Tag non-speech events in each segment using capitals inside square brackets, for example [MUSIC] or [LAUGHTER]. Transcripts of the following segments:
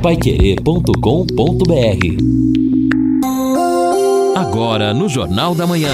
paiquerê.com.br Agora no Jornal da Manhã.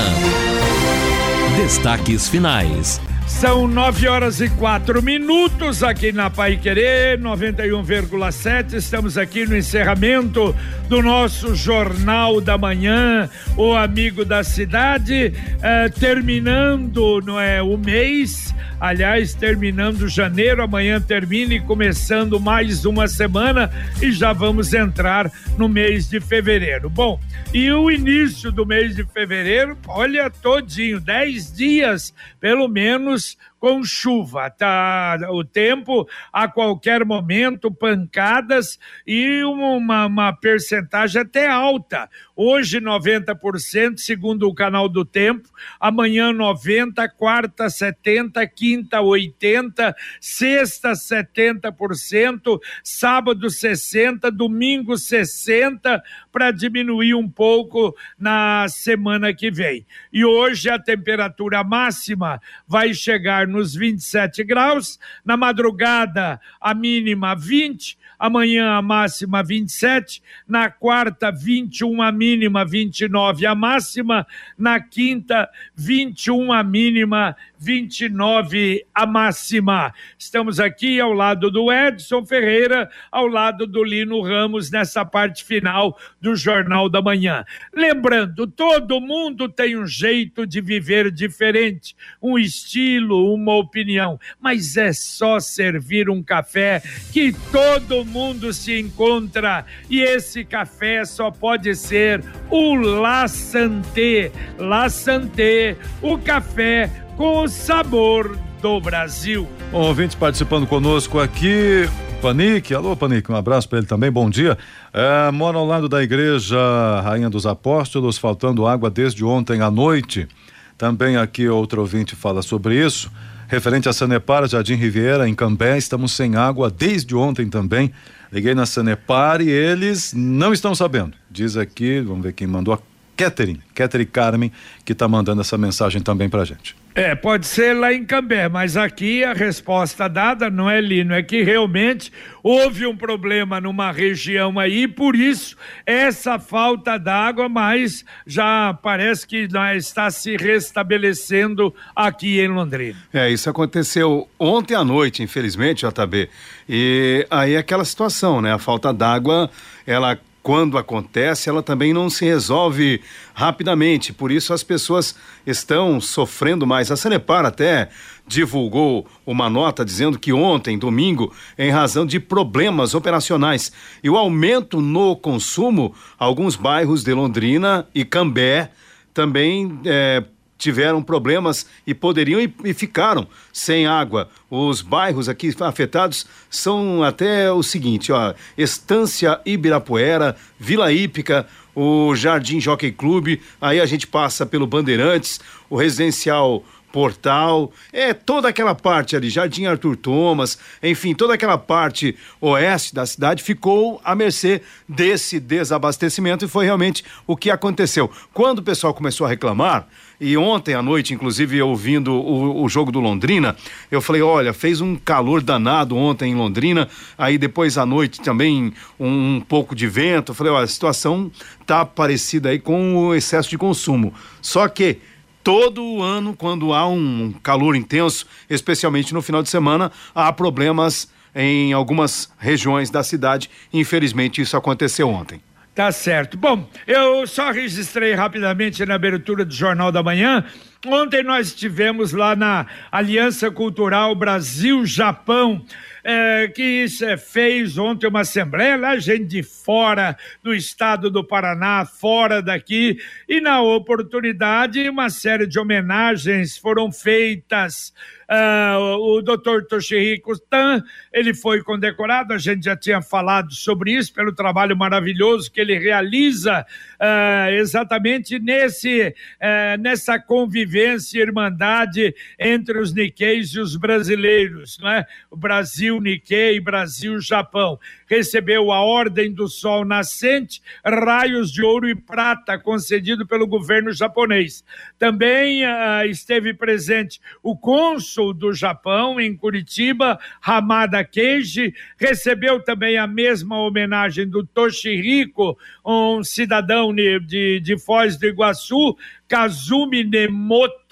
Destaques finais. São nove horas e quatro minutos aqui na Pai Querer 91,7. Estamos aqui no encerramento do nosso Jornal da Manhã, o Amigo da Cidade, eh, terminando não é, o mês. Aliás, terminando janeiro, amanhã termina e começando mais uma semana e já vamos entrar no mês de fevereiro. Bom, e o início do mês de fevereiro, olha, todinho, dez dias, pelo menos, com chuva, tá? O tempo a qualquer momento, pancadas e uma, uma percentagem até alta. Hoje 90%, segundo o canal do Tempo, amanhã 90, quarta 70, quinta 80, sexta 70%, sábado 60, domingo 60 para diminuir um pouco na semana que vem. E hoje a temperatura máxima vai chegar nos 27 graus, na madrugada a mínima 20, amanhã a máxima 27, na quarta 21 a mínima, 29 a máxima, na quinta 21 a mínima, 29 a máxima. Estamos aqui ao lado do Edson Ferreira, ao lado do Lino Ramos nessa parte final do Jornal da Manhã. Lembrando, todo mundo tem um jeito de viver diferente, um estilo, uma opinião, mas é só servir um café que todo mundo se encontra e esse café só pode ser o La Santé. La Santé, o café com o sabor do Brasil. Bom, ouvintes participando conosco aqui. Panique, alô Panique, um abraço para ele também, bom dia. É, mora ao lado da igreja Rainha dos Apóstolos, faltando água desde ontem à noite. Também aqui outro ouvinte fala sobre isso. Referente a Sanepar, Jardim Riviera, em Cambé, estamos sem água desde ontem também. Liguei na Sanepar e eles não estão sabendo. Diz aqui, vamos ver quem mandou, a Catherine, Catherine Carmen, que está mandando essa mensagem também para gente. É, pode ser lá em Cambé, mas aqui a resposta dada não é Lino, é que realmente houve um problema numa região aí, por isso essa falta d'água, mas já parece que está se restabelecendo aqui em Londrina. É, isso aconteceu ontem à noite, infelizmente, JB. E aí é aquela situação, né? A falta d'água, ela quando acontece, ela também não se resolve rapidamente. Por isso as pessoas estão sofrendo mais. A Sanepar até divulgou uma nota dizendo que ontem, domingo, em razão de problemas operacionais e o aumento no consumo, alguns bairros de Londrina e Cambé também é, tiveram problemas e poderiam e, e, ficaram sem água. Os bairros aqui afetados são até o seguinte, ó, Estância Ibirapuera, Vila Ípica, o Jardim Jockey Clube, aí a gente passa pelo Bandeirantes, o Residencial Portal, é toda aquela parte ali, Jardim Arthur Thomas, enfim, toda aquela parte oeste da cidade ficou à mercê desse desabastecimento e foi realmente o que aconteceu. Quando o pessoal começou a reclamar, e ontem à noite, inclusive, ouvindo o, o, jogo do Londrina, eu falei: olha, fez um calor danado ontem em Londrina, aí depois à noite também um, um pouco de vento. Eu falei: olha, a situação tá parecida aí com o excesso de consumo. Só que todo ano, quando há um calor intenso, especialmente no final de semana, há problemas em algumas regiões da cidade. Infelizmente, isso aconteceu ontem. Tá certo. Bom, eu só registrei rapidamente na abertura do Jornal da Manhã. Ontem nós estivemos lá na Aliança Cultural Brasil-Japão é, que fez ontem uma assembleia, lá gente de fora do estado do Paraná, fora daqui, e na oportunidade uma série de homenagens foram feitas. Uh, o doutor Toshihiko Tan, ele foi condecorado, a gente já tinha falado sobre isso, pelo trabalho maravilhoso que ele realiza uh, exatamente nesse, uh, nessa convivência convivência e irmandade entre os Nikkeis e os brasileiros, não é? O Brasil Nikkei, Brasil Japão. Recebeu a Ordem do Sol Nascente, raios de ouro e prata concedido pelo governo japonês. Também uh, esteve presente o cônsul do Japão em Curitiba, Hamada Keiji, recebeu também a mesma homenagem do Toshihiko, um cidadão de, de Foz do Iguaçu, Kazumi Nemoto.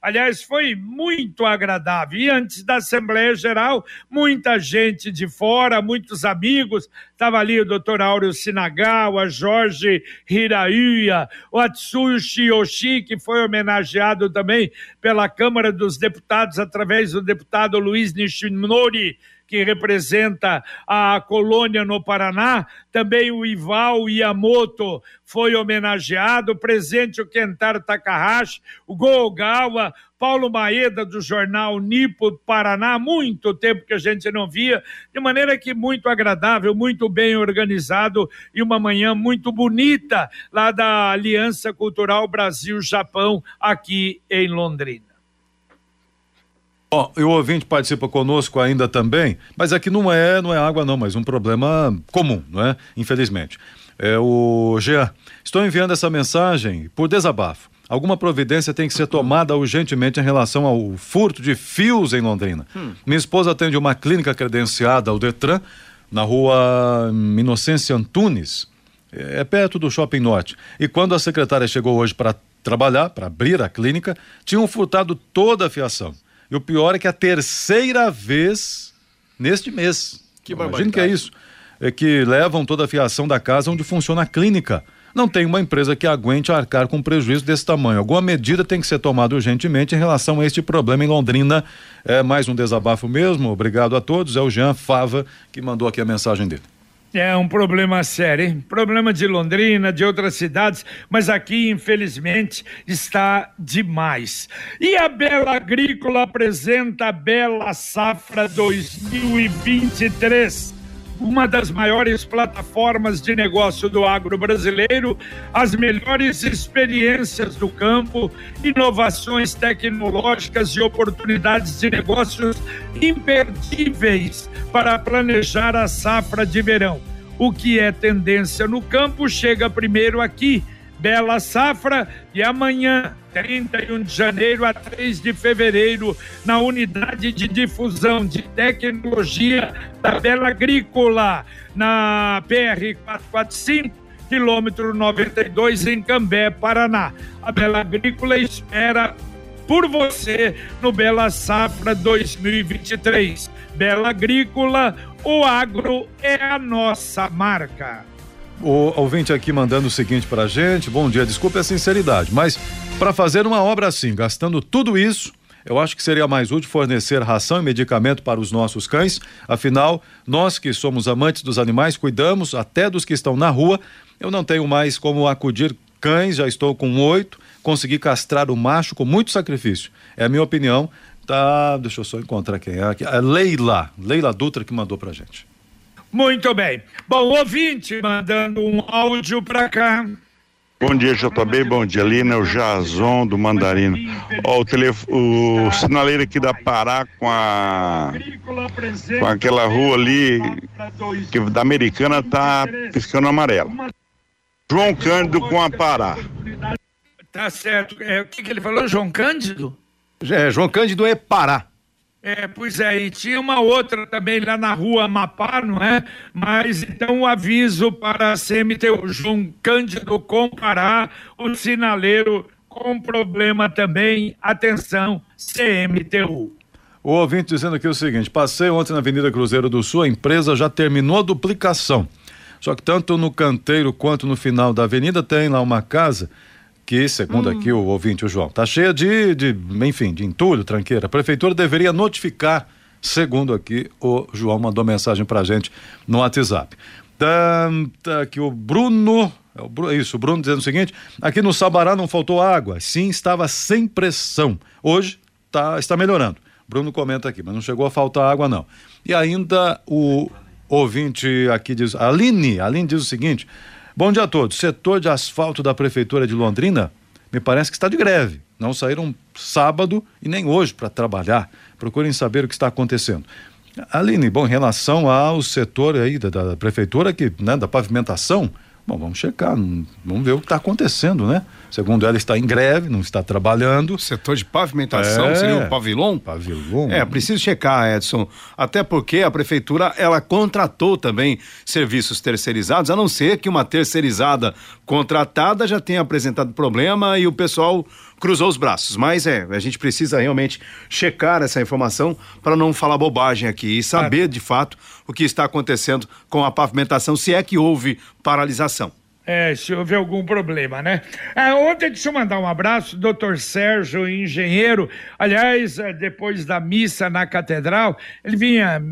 Aliás, foi muito agradável. E antes da Assembleia Geral, muita gente de fora, muitos amigos. Estava ali o doutor Áureo Sinagawa, Jorge Hiraiya, o Atsushi Yoshi, que foi homenageado também pela Câmara dos Deputados através do deputado Luiz Nishinori que representa a colônia no Paraná, também o Ival Yamoto foi homenageado, presente o Kentaro Takahashi, o Gogawa, Paulo Maeda do jornal Nipo Paraná, muito tempo que a gente não via, de maneira que muito agradável, muito bem organizado e uma manhã muito bonita lá da Aliança Cultural Brasil-Japão aqui em Londrina. Ó, oh, e o ouvinte participa conosco ainda também, mas aqui não é, não é água não, mas um problema comum, não é? Infelizmente. É o Jean. Estou enviando essa mensagem por desabafo. Alguma providência tem que ser tomada urgentemente em relação ao furto de fios em Londrina. Hum. Minha esposa atende uma clínica credenciada ao Detran na rua Inocência Antunes, é perto do Shopping Norte. E quando a secretária chegou hoje para trabalhar, para abrir a clínica, tinham furtado toda a fiação. E o pior é que é a terceira vez neste mês. Que Imagina que é isso. É que levam toda a fiação da casa onde funciona a clínica. Não tem uma empresa que aguente arcar com prejuízo desse tamanho. Alguma medida tem que ser tomada urgentemente em relação a este problema em Londrina. É mais um desabafo mesmo. Obrigado a todos. É o Jean Fava que mandou aqui a mensagem dele. É um problema sério, hein? Problema de Londrina, de outras cidades, mas aqui, infelizmente, está demais. E a Bela Agrícola apresenta a Bela Safra 2023 uma das maiores plataformas de negócio do agro brasileiro, as melhores experiências do campo, inovações tecnológicas e oportunidades de negócios imperdíveis para planejar a safra de verão. O que é tendência no campo chega primeiro aqui. Bela Safra e amanhã 31 de janeiro a 3 de fevereiro, na unidade de difusão de tecnologia da Bela Agrícola, na PR 445, quilômetro 92, em Cambé, Paraná. A Bela Agrícola espera por você no Bela Safra 2023. Bela Agrícola, o agro é a nossa marca. O ouvinte aqui mandando o seguinte pra gente: bom dia, desculpe a sinceridade, mas para fazer uma obra assim, gastando tudo isso, eu acho que seria mais útil fornecer ração e medicamento para os nossos cães. Afinal, nós que somos amantes dos animais, cuidamos até dos que estão na rua. Eu não tenho mais como acudir cães, já estou com oito. Consegui castrar o macho com muito sacrifício. É a minha opinião. Tá, deixa eu só encontrar quem é aqui. É Leila, Leila Dutra que mandou pra gente. Muito bem. Bom, ouvinte mandando um áudio para cá. Bom dia, JB. Bom dia, Lina. O Jazon do Mandarino. Ó, o, telef... o sinaleiro aqui da Pará com a. com aquela rua ali que da Americana tá piscando amarelo. João Cândido com a Pará. Tá certo. É, o que, que ele falou, João Cândido? É, João Cândido é Pará. É, pois é, e tinha uma outra também lá na rua Amapá, não é? Mas então o aviso para a CMTU, João Cândido comparar o sinaleiro com problema também, atenção, CMTU. O ouvinte dizendo aqui o seguinte: passei ontem na Avenida Cruzeiro do Sul, a empresa já terminou a duplicação. Só que tanto no canteiro quanto no final da avenida tem lá uma casa que, segundo hum. aqui o ouvinte, o João, está cheia de, de, enfim, de entulho, tranqueira. A prefeitura deveria notificar, segundo aqui o João mandou mensagem para gente no WhatsApp. Tá, tá aqui o Bruno, é o Bruno, isso, o Bruno dizendo o seguinte: aqui no Sabará não faltou água, sim, estava sem pressão. Hoje tá, está melhorando. Bruno comenta aqui, mas não chegou a faltar água, não. E ainda o ouvinte aqui diz, Aline, Aline diz o seguinte: Bom dia a todos. Setor de asfalto da Prefeitura de Londrina me parece que está de greve. Não saíram sábado e nem hoje para trabalhar. Procurem saber o que está acontecendo. Aline, bom, em relação ao setor aí da, da prefeitura, que, né, da pavimentação, bom, vamos checar, vamos ver o que está acontecendo, né? Segundo ela, está em greve, não está trabalhando. Setor de pavimentação é, seria o pavilhão? Pavilhão. É, preciso checar, Edson. Até porque a prefeitura, ela contratou também serviços terceirizados, a não ser que uma terceirizada contratada já tenha apresentado problema e o pessoal cruzou os braços. Mas é, a gente precisa realmente checar essa informação para não falar bobagem aqui e saber de fato o que está acontecendo com a pavimentação, se é que houve paralisação. É, se houve algum problema, né? Ah, ontem, deixa eu mandar um abraço, doutor Sérgio, engenheiro. Aliás, é, depois da missa na catedral, ele vinha,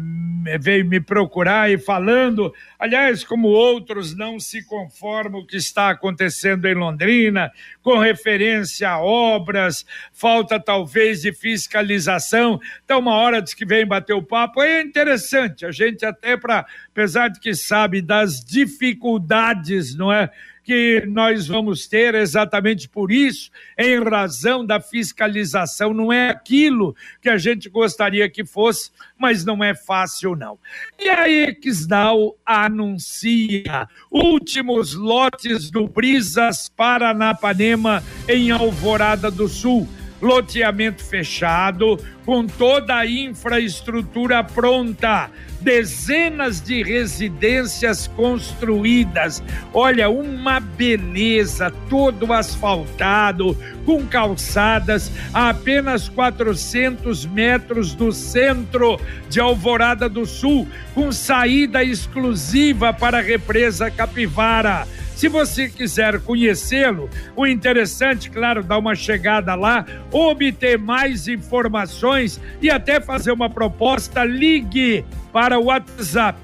veio me procurar e falando, aliás, como outros não se conformam o que está acontecendo em Londrina, com referência a obras, falta talvez de fiscalização. Então, uma hora diz que vem bater o papo. É interessante, a gente até para, apesar de que sabe das dificuldades, não é? Que nós vamos ter exatamente por isso, em razão da fiscalização. Não é aquilo que a gente gostaria que fosse, mas não é fácil, não. E a Exdal anuncia últimos lotes do Brisas Paranapanema em Alvorada do Sul loteamento fechado, com toda a infraestrutura pronta, dezenas de residências construídas. Olha, uma beleza, todo asfaltado, com calçadas a apenas 400 metros do centro de Alvorada do Sul, com saída exclusiva para a represa Capivara se você quiser conhecê-lo, o interessante, claro, dar uma chegada lá, obter mais informações e até fazer uma proposta, ligue para o WhatsApp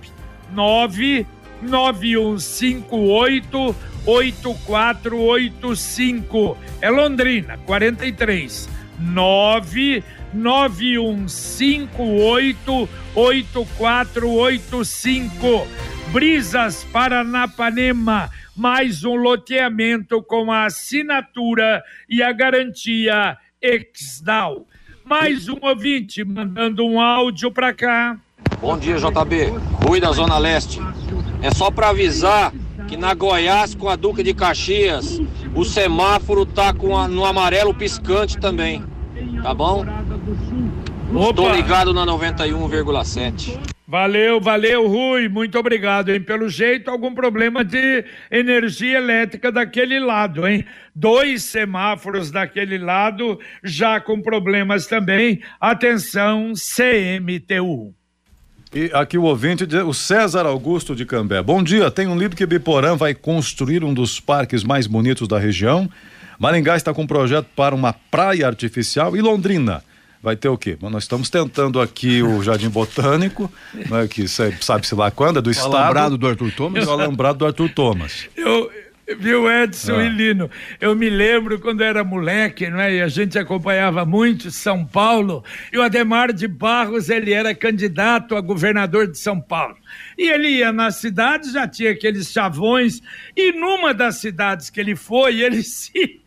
99158 8485. É Londrina, 43 99158 8485. Brisas Paranapanema mais um loteamento com a assinatura e a garantia Exdal. Mais um ouvinte mandando um áudio para cá. Bom dia, JB. Rui da Zona Leste. É só para avisar que na Goiás com a Duque de Caxias o semáforo tá com a, no amarelo piscante também. Tá bom? Estou ligado na 91,7. Valeu, valeu, Rui. Muito obrigado, hein? Pelo jeito, algum problema de energia elétrica daquele lado, hein? Dois semáforos daquele lado já com problemas também. Atenção, CMTU. E aqui o ouvinte, o César Augusto de Cambé. Bom dia, tenho lido que Biporã vai construir um dos parques mais bonitos da região. Maringá está com um projeto para uma praia artificial e Londrina vai ter o quê? Bom, nós estamos tentando aqui o Jardim Botânico, né, que sabe-se lá quando, é do o Estado. O alambrado do Arthur Thomas? O alambrado do Arthur Thomas. Eu, Viu, Edson ah. e Lino? Eu me lembro quando era moleque, não é? E a gente acompanhava muito São Paulo. E o Ademar de Barros, ele era candidato a governador de São Paulo. E ele ia nas cidades, já tinha aqueles chavões, e numa das cidades que ele foi, [LAUGHS] ele se,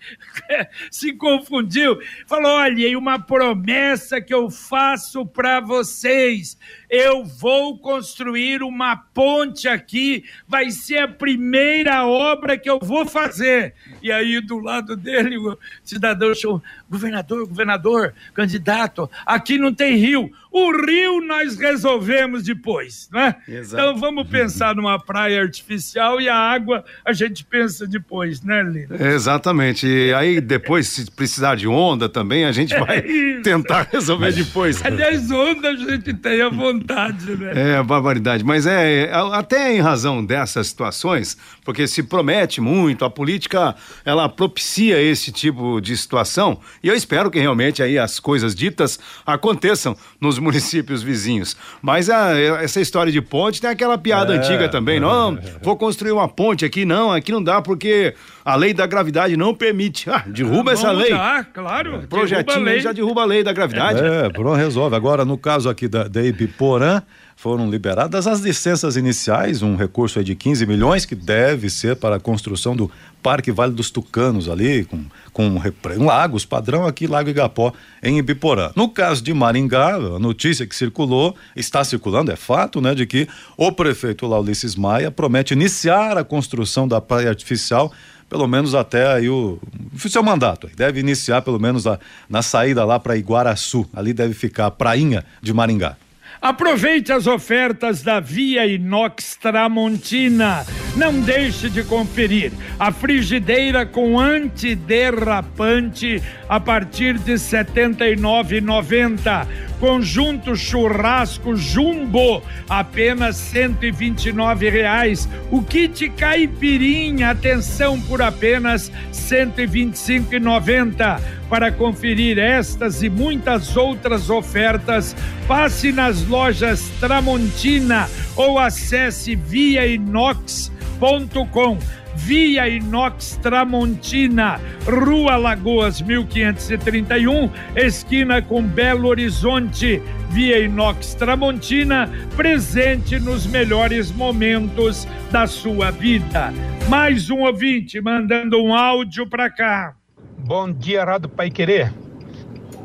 se confundiu. Falou: olha, uma promessa que eu faço para vocês. Eu vou construir uma ponte aqui, vai ser a primeira obra que eu vou fazer. E aí, do lado dele, o cidadão chamou: governador, governador, candidato, aqui não tem rio. O rio nós resolvemos depois, né? Exato. Então vamos pensar numa praia artificial e a água a gente pensa depois, né, Lino? Exatamente. E aí depois, se precisar de onda também, a gente vai é tentar resolver depois. [LAUGHS] Aliás, onda a gente tem à vontade, né? É, barbaridade. Mas é, até em razão dessas situações, porque se promete muito, a política, ela propicia esse tipo de situação, e eu espero que realmente aí as coisas ditas aconteçam nos [LAUGHS] municípios vizinhos. Mas a, essa história de ponte tem aquela piada é, antiga também. Não, [LAUGHS] vou construir uma ponte aqui, não, aqui não dá porque a lei da gravidade não permite. Ah, derruba essa lei. Dá, claro. O projetinho já derruba a lei da gravidade. É, pronto, resolve. Agora, no caso aqui da, da Ibiporã, foram liberadas as licenças iniciais, um recurso de 15 milhões que deve ser para a construção do Parque Vale dos Tucanos ali, com, com um, lagos padrão aqui, Lago Igapó, em Ibiporã. No caso de Maringá, a notícia que circulou, está circulando, é fato, né, de que o prefeito Laulices Maia promete iniciar a construção da praia artificial pelo menos até aí o, o seu mandato. Deve iniciar pelo menos a, na saída lá para Iguaraçu. Ali deve ficar a prainha de Maringá. Aproveite as ofertas da Via Inox Tramontina. Não deixe de conferir a frigideira com antiderrapante a partir de R$ 79,90. Conjunto churrasco jumbo apenas cento e vinte e nove reais. O kit caipirinha atenção por apenas cento e vinte e cinco e noventa. Para conferir estas e muitas outras ofertas, passe nas lojas Tramontina ou acesse via inox.com Via Inox Tramontina, Rua Lagoas 1531, esquina com Belo Horizonte. Via Inox Tramontina, presente nos melhores momentos da sua vida. Mais um ouvinte mandando um áudio para cá. Bom dia, Rádio Pai Querer.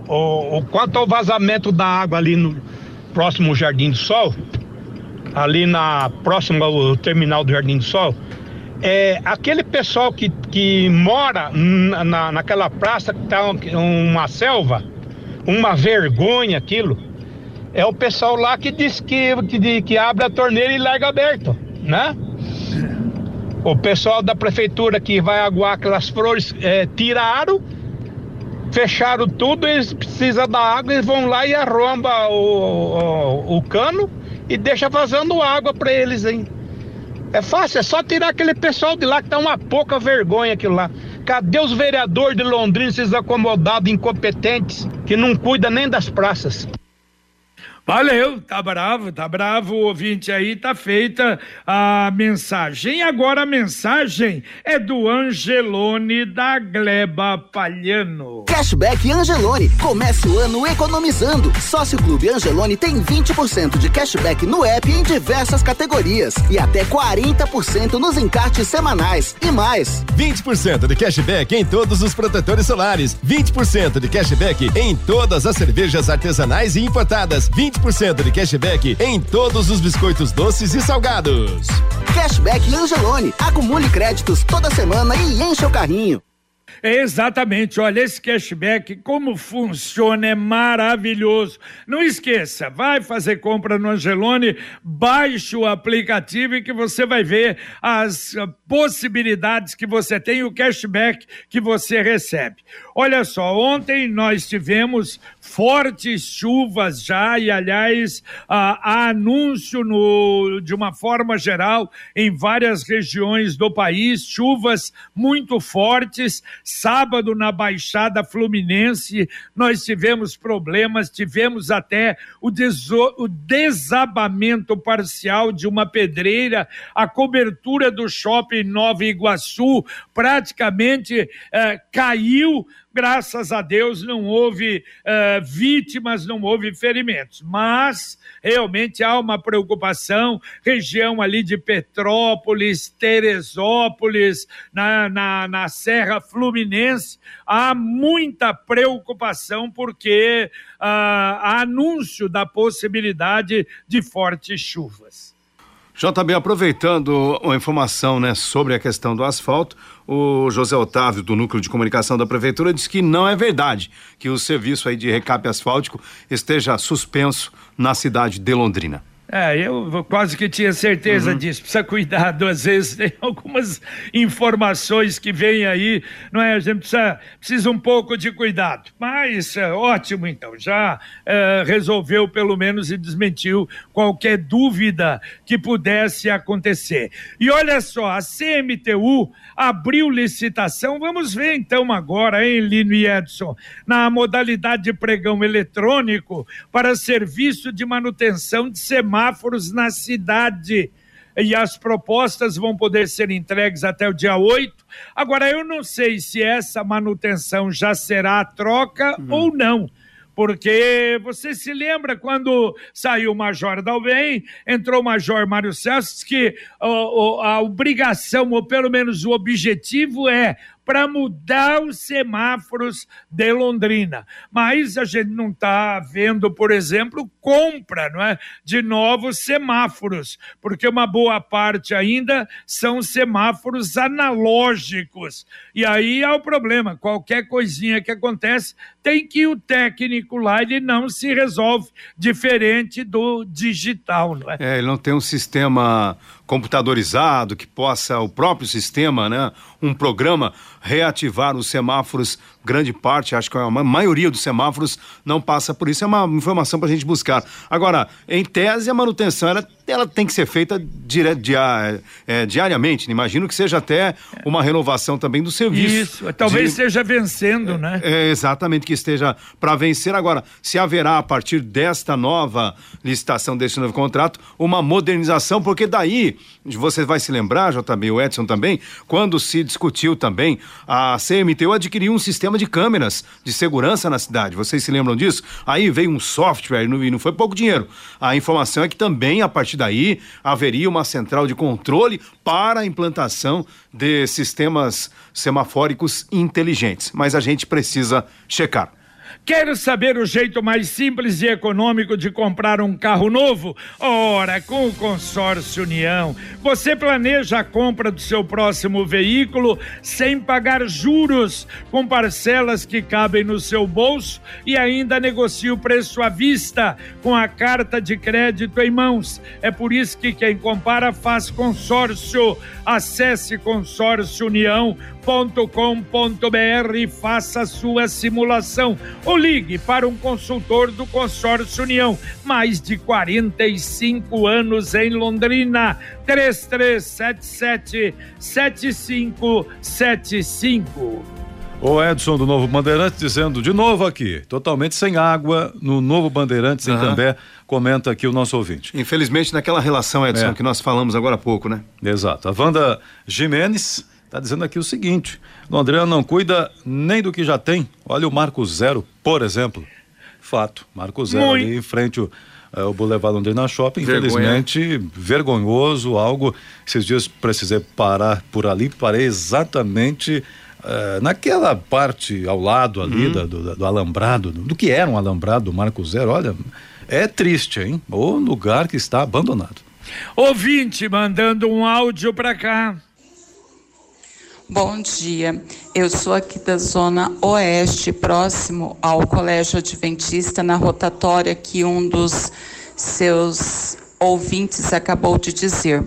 O, o, quanto ao vazamento da água ali no próximo Jardim do Sol, ali na próxima ao terminal do Jardim do Sol, é, aquele pessoal que, que mora na, naquela praça que tá uma selva, uma vergonha aquilo, é o pessoal lá que diz que, que, que abre a torneira e larga aberto, né? O pessoal da prefeitura que vai aguar aquelas flores é, tiraram, fecharam tudo, eles precisam da água, eles vão lá e arromba o, o, o cano e deixa vazando água para eles, hein? É fácil, é só tirar aquele pessoal de lá que tá uma pouca vergonha aquilo lá. Cadê os vereadores de Londrina, esses acomodados, incompetentes, que não cuidam nem das praças? Valeu, tá bravo, tá bravo, o ouvinte aí, tá feita a mensagem. Agora a mensagem é do Angelone da Gleba Palhano. Cashback Angelone, comece o ano economizando. Sócio Clube Angelone tem 20% de cashback no app em diversas categorias e até 40% nos encartes semanais e mais. 20% de cashback em todos os protetores solares, 20% de cashback em todas as cervejas artesanais e importadas, 20 20% de cashback em todos os biscoitos doces e salgados. Cashback Angelone. Acumule créditos toda semana e enche o carrinho. É exatamente, olha, esse cashback, como funciona, é maravilhoso. Não esqueça, vai fazer compra no Angelone, baixe o aplicativo e que você vai ver as possibilidades que você tem, o cashback que você recebe. Olha só, ontem nós tivemos fortes chuvas já, e aliás, há anúncio no, de uma forma geral em várias regiões do país, chuvas muito fortes. Sábado, na Baixada Fluminense, nós tivemos problemas, tivemos até o, o desabamento parcial de uma pedreira, a cobertura do shopping Nova Iguaçu praticamente eh, caiu graças a Deus não houve uh, vítimas, não houve ferimentos, mas realmente há uma preocupação, região ali de Petrópolis, Teresópolis, na, na, na Serra Fluminense, há muita preocupação porque uh, há anúncio da possibilidade de fortes chuvas. JB, aproveitando a informação né, sobre a questão do asfalto, o José Otávio, do Núcleo de Comunicação da Prefeitura, disse que não é verdade que o serviço aí de recape asfáltico esteja suspenso na cidade de Londrina. É, eu quase que tinha certeza uhum. disso. Precisa cuidar, [LAUGHS] às vezes tem algumas informações que vêm aí, não é? A gente precisa, precisa um pouco de cuidado. Mas é, ótimo, então, já é, resolveu pelo menos e desmentiu qualquer dúvida que pudesse acontecer. E olha só, a CMTU abriu licitação, vamos ver então agora, hein, Lino e Edson, na modalidade de pregão eletrônico para serviço de manutenção de semáforos semáforos na cidade. E as propostas vão poder ser entregues até o dia 8. Agora, eu não sei se essa manutenção já será a troca uhum. ou não porque você se lembra quando saiu o Major Dalben, entrou o Major Mário Celso, que ó, ó, a obrigação, ou pelo menos o objetivo é para mudar os semáforos de Londrina. Mas a gente não está vendo, por exemplo, compra não é, de novos semáforos, porque uma boa parte ainda são semáforos analógicos. E aí há o problema: qualquer coisinha que acontece, tem que o técnico lá, ele não se resolve diferente do digital, não é? É, ele não tem um sistema computadorizado que possa o próprio sistema, né, um programa reativar os semáforos. Grande parte, acho que a maioria dos semáforos não passa por isso. É uma informação para a gente buscar. Agora, em tese, a manutenção ela, ela tem que ser feita dire, dia, é, diariamente. Imagino que seja até uma renovação também do serviço. Isso, talvez de, esteja vencendo, né? É, exatamente, que esteja para vencer. Agora, se haverá a partir desta nova licitação, deste novo contrato, uma modernização, porque daí você vai se lembrar, JB, o Edson também, quando se discutiu também, a CMTU adquiriu um sistema de câmeras de segurança na cidade. Vocês se lembram disso? Aí veio um software e não foi pouco dinheiro. A informação é que também, a partir daí, haveria uma central de controle para a implantação de sistemas semafóricos inteligentes. Mas a gente precisa checar. Quer saber o jeito mais simples e econômico de comprar um carro novo? Ora, com o Consórcio União, você planeja a compra do seu próximo veículo sem pagar juros, com parcelas que cabem no seu bolso e ainda negocia o preço à vista com a carta de crédito em mãos. É por isso que quem compara faz consórcio. Acesse Consórcio União com.br e faça sua simulação. Ou ligue para um consultor do Consórcio União. Mais de 45 anos em Londrina. 3377 7575. O Edson do Novo Bandeirantes dizendo de novo aqui, totalmente sem água no Novo Bandeirantes em uhum. Cambé, comenta aqui o nosso ouvinte. Infelizmente naquela relação, Edson, é. que nós falamos agora há pouco, né? Exato. A Wanda Jimenez Está dizendo aqui o seguinte: Londrina não cuida nem do que já tem. Olha o Marco Zero, por exemplo. Fato. Marco Zero Muito. ali em frente ao, é, o Boulevard Londrina Shopping. Infelizmente, Vergonha. vergonhoso, algo. Esses dias precisei parar por ali, parei exatamente. Uh, naquela parte ao lado ali uhum. do, do, alambrado, do, do, que era um alambrado do Marco Zero, olha, é triste, hein? O lugar que está abandonado. Ouvinte mandando um áudio para cá. Bom dia, eu sou aqui da Zona Oeste, próximo ao Colégio Adventista, na rotatória que um dos seus ouvintes acabou de dizer.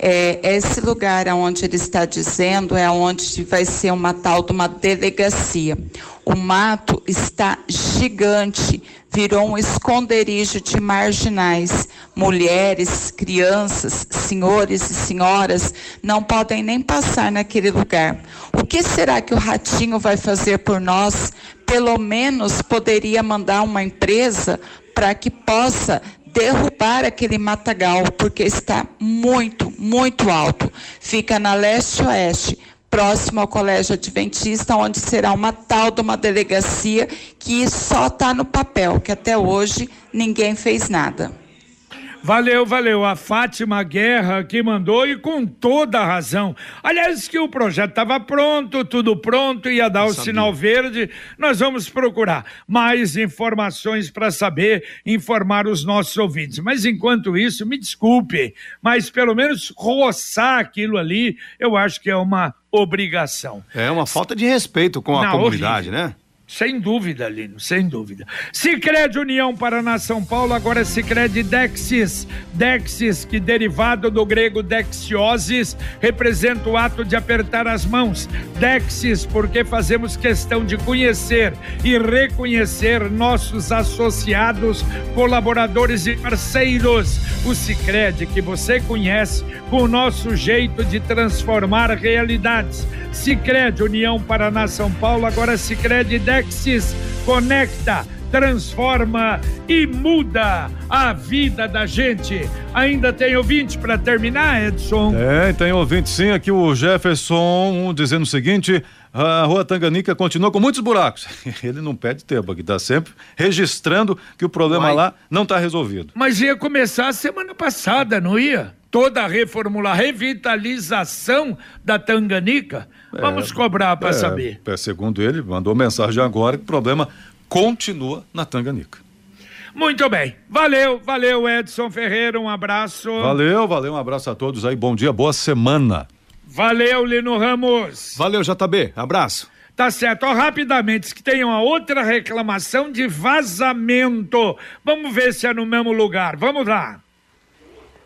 É, esse lugar onde ele está dizendo é onde vai ser uma tal de uma delegacia. O mato está gigante, virou um esconderijo de marginais. Mulheres, crianças, senhores e senhoras não podem nem passar naquele lugar. O que será que o ratinho vai fazer por nós? Pelo menos poderia mandar uma empresa para que possa derrubar aquele matagal, porque está muito, muito alto. Fica na leste-oeste, próximo ao Colégio Adventista, onde será uma tal de uma delegacia que só está no papel, que até hoje ninguém fez nada. Valeu, valeu. A Fátima Guerra que mandou e com toda a razão. Aliás, que o projeto estava pronto, tudo pronto, ia dar o sinal verde. Nós vamos procurar mais informações para saber informar os nossos ouvintes. Mas enquanto isso, me desculpe, mas pelo menos roçar aquilo ali, eu acho que é uma obrigação. É uma falta de respeito com a Não, comunidade, horrível. né? Sem dúvida, Lino, sem dúvida. Sicredi União Paraná São Paulo, agora é Sicredi Dexis. Dexis, que derivado do grego dexiosis, representa o ato de apertar as mãos. Dexis, porque fazemos questão de conhecer e reconhecer nossos associados, colaboradores e parceiros. O Sicredi que você conhece com o nosso jeito de transformar realidades. Sicredi União Paraná São Paulo, agora Sicredi Dexis Conecta transforma e muda a vida da gente. Ainda tem ouvinte para terminar, Edson? É, tem ouvinte sim, aqui o Jefferson dizendo o seguinte: a rua Tanganica continua com muitos buracos. [LAUGHS] Ele não pede tempo aqui, está sempre registrando que o problema Vai. lá não está resolvido. Mas ia começar semana passada, não ia? Toda a reformula, revitalização da Tanganica. Vamos cobrar para é, saber. é, segundo ele, mandou mensagem agora que o problema continua na Tanganica. Muito bem. Valeu, valeu, Edson Ferreira. Um abraço. Valeu, valeu, um abraço a todos aí, bom dia, boa semana. Valeu, Lino Ramos. Valeu, JB. Abraço. Tá certo. Ó, rapidamente, que tem uma outra reclamação de vazamento. Vamos ver se é no mesmo lugar. Vamos lá.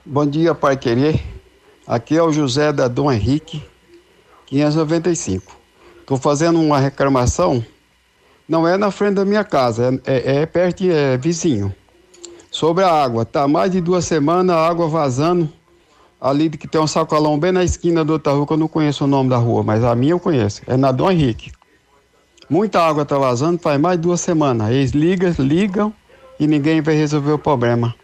Bom dia, Pai Querer. Aqui é o José da Dom Henrique, 595. Estou fazendo uma reclamação, não é na frente da minha casa, é, é, é perto, de- é vizinho. Sobre a água, tá mais de duas semanas a água vazando, ali que tem um sacolão bem na esquina da outra rua, que eu não conheço o nome da rua, mas a minha eu conheço, é na Dom Henrique. Muita água tá vazando, faz mais duas semanas. Eles ligam, ligam e ninguém vai resolver o problema.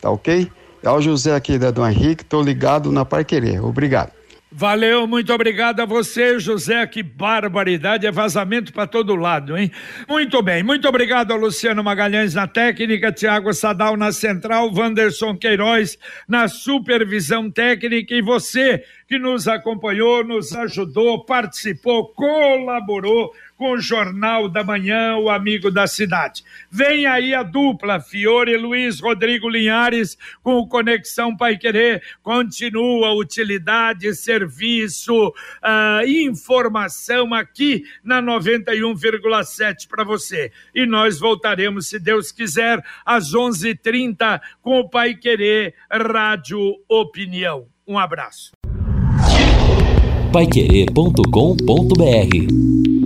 Tá ok? É o José aqui da Dom Henrique, tô ligado na Parquerer. Obrigado. Valeu, muito obrigado a você, José. Que barbaridade, é vazamento para todo lado, hein? Muito bem, muito obrigado ao Luciano Magalhães na técnica, Tiago Sadal na central, Wanderson Queiroz na supervisão técnica e você que nos acompanhou, nos ajudou, participou, colaborou com o Jornal da Manhã, o amigo da cidade. Vem aí a dupla Fiore Luiz Rodrigo Linhares com o Conexão Pai Querer. Continua utilidade, serviço, ah, informação aqui na 91,7 para você. E nós voltaremos, se Deus quiser, às 11:30 com o Pai Querer Rádio Opinião. Um abraço. Paiquerê.com.br